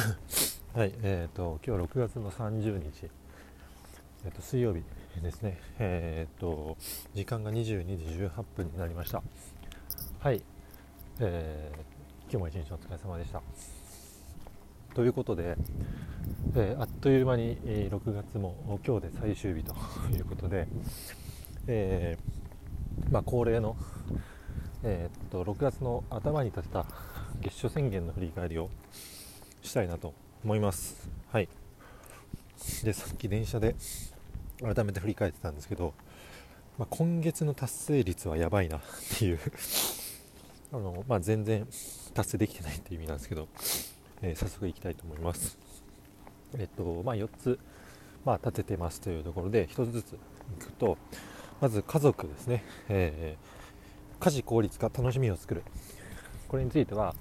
はい、えっ、ー、と今日6月の30日、えー、と水曜日ですね。えっ、ー、と時間が22時18分になりました。はい、えー、今日も一日お疲れ様でした。ということで、えー、あっという間に、えー、6月も今日で最終日と いうことで、えー、まあ、恒例の、えー、っと6月の頭に立てた月初宣言の振り返りをしたいなと思います。はい。でさっき電車で改めて振り返ってたんですけど、まあ、今月の達成率はやばいなっていう。あの、まあ、全然達成できてないっていう意味なんですけど、えー、早速いきたいと思います。えっとまあ4つ、まあ、立ててますというところで1つずついくとまず家族ですね、えー、家事効率化楽しみを作る。これについては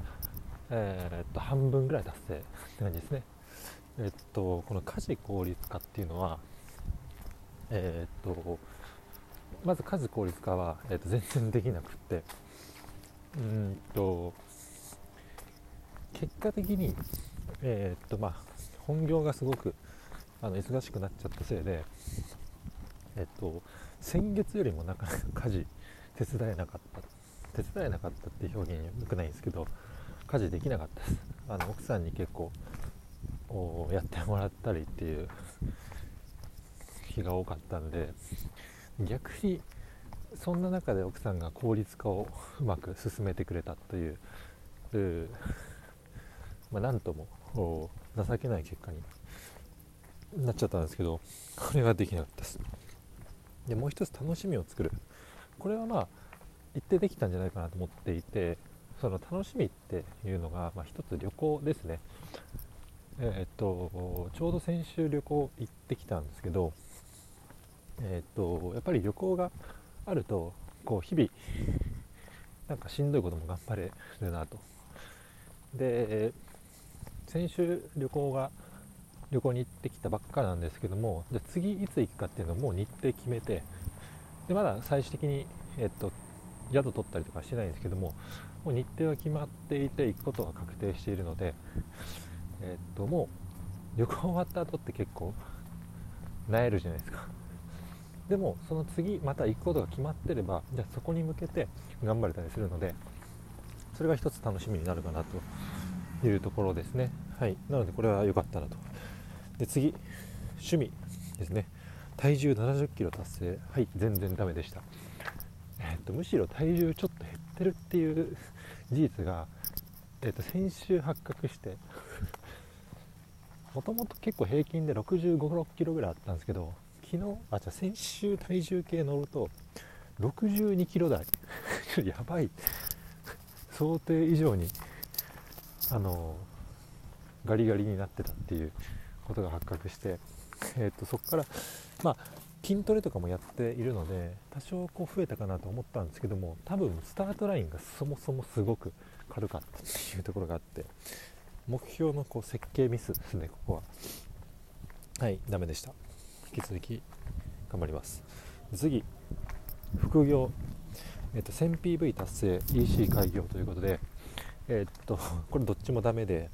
えー、っと半分ぐらい達成 って感じですね。えっとこの家事効率化っていうのは、えー、っとまず家事効率化は、えー、っと全然できなくってうんと結果的に、えー、っとまあ、本業がすごくあの忙しくなっちゃったせいで、えっと、先月よりもなかなか家事手伝えなかった手伝えなかったっていう表現よくないんですけど家事できなかったです。あの奥さんに結構やってもらったりっていう日が多かったんで逆にそんな中で奥さんが効率化をうまく進めてくれたというまあ、なんとも情けない結果になっちゃったんですけどこれができなかったです。でもう一つ楽しみを作る。これはまあ一定できたんじゃないかなと思っていてその楽しみっていうのが、まあ、一つ旅行ですね。えー、っとちょうど先週旅行行ってきたんですけど、えー、っとやっぱり旅行があるとこう日々なんかしんどいことも頑張れるなと。で先週旅行が旅行に行ってきたばっかなんですけどもじゃ次いつ行くかっていうのをもう日程決めてでまだ最終的に、えっと、宿取ったりとかしてないんですけどももう日程は決まっていて行くことが確定しているので、え、っともう旅行終わった後って結構なえるじゃないですか。でもその次また行くことが決まってればじゃあそこに向けて頑張れたりするのでそれが一つ楽しみになるかなというところですね。はい。なのでこれは良かったなと。で次趣味ですね。体重7 0キロ達成。はい。全然ダメでした。えっと、むしろ体重ちょっと減ってるっていう事実が、えっと、先週発覚して もともと結構平均で6 5 6キロぐらいあったんですけど昨日あじゃ先週体重計乗ると62キロ台。やばい。想定以上にあのガリガリになってたっていうことが発覚して、えー、とそこからまあ筋トレとかもやっているので多少こう増えたかなと思ったんですけども多分スタートラインがそもそもすごく軽かったっていうところがあって目標のこう設計ミスですねここは。はいダメでした。引き続き頑張ります。次副業。えっと 1000PV 達成 EC 開業ということでえっとこれどっちもダメで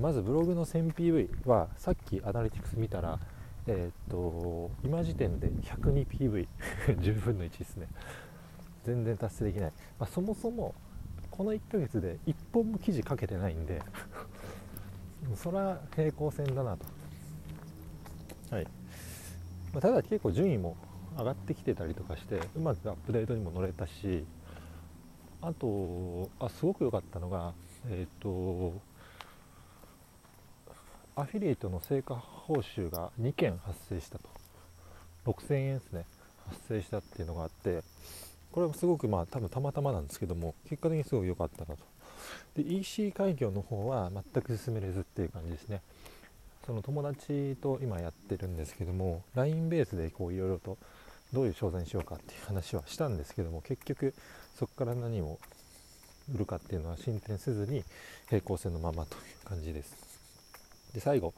まずブログの 1000PV はさっきアナリティクス見たらえー、っと今時点で 102PV 10 分の1ですね。全然達成できない、まあ、そもそもこの1ヶ月で1本も記事書けてないんで それは平行線だなと。はい、まあ、ただ結構順位も上がってきてたりとかしてうまくアップデートにも乗れたしあとあすごく良かったのがえっ、とアフィリエイトの成果報酬が2件発生したと。6000円ですね。発生したっていうのがあってこれはすごくまあ多分たまたまなんですけども結果的にすごい良かったなと。で EC 開業の方は全く進めれずっていう感じですね。その友達と今やってるんですけども LINE ベースでこういろいろとどういう商材にしようかっていう話はしたんですけども結局そこから何を売るかっていうのは進展せずに平行線のままという感じです。で最後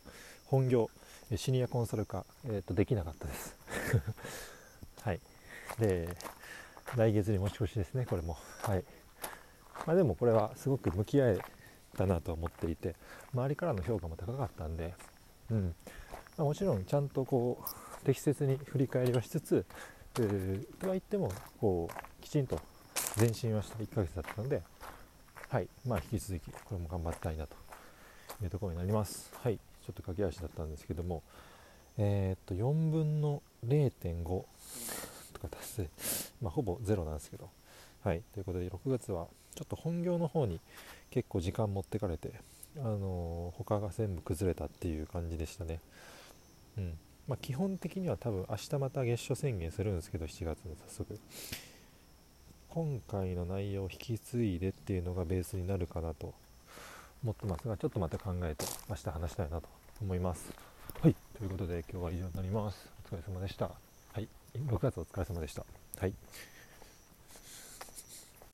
本業シニアコンサル化、えーと、できなかったです。はい。で来月に持ち越しですねこれも。はい。まあ、でもこれはすごく向き合えたなと思っていて周りからの評価も高かったんで、うん。まあ、もちろんちゃんとこう適切に振り返りはしつつ、えー、とは言ってもこうきちんと前進はした1ヶ月だったのではい。まあ引き続きこれも頑張りたいなと。いうところになります。はい。ちょっと駆け足だったんですけども。えー、っと4分の0.5とか達成。まあほぼ0なんですけど。はい。ということで6月はちょっと本業の方に結構時間持ってかれてあのー、他が全部崩れたっていう感じでしたね。うん。まあ、基本的には多分明日また月初宣言するんですけど7月の早速。今回の内容を引き継いでっていうのがベースになるかなと。思ってますがちょっとまた考えて明日話したいなと思います。はい。ということで今日は以上になります。お疲れ様でした。はい。6月お疲れ様でした。はい